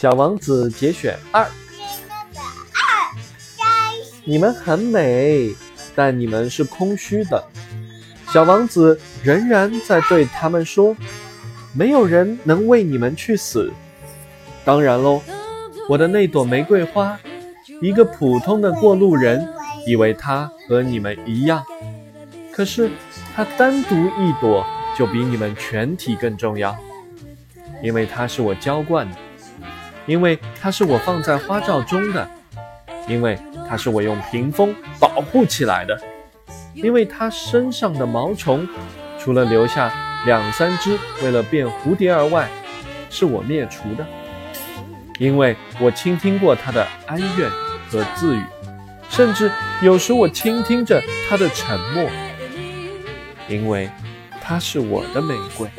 小王子节选二，你们很美，但你们是空虚的。小王子仍然在对他们说：“没有人能为你们去死。当然喽，我的那朵玫瑰花，一个普通的过路人以为它和你们一样，可是它单独一朵就比你们全体更重要，因为它是我浇灌的。”因为它是我放在花罩中的，因为它是我用屏风保护起来的，因为它身上的毛虫，除了留下两三只为了变蝴蝶而外，是我灭除的。因为我倾听过它的哀怨和自语，甚至有时我倾听着它的沉默。因为它是我的玫瑰。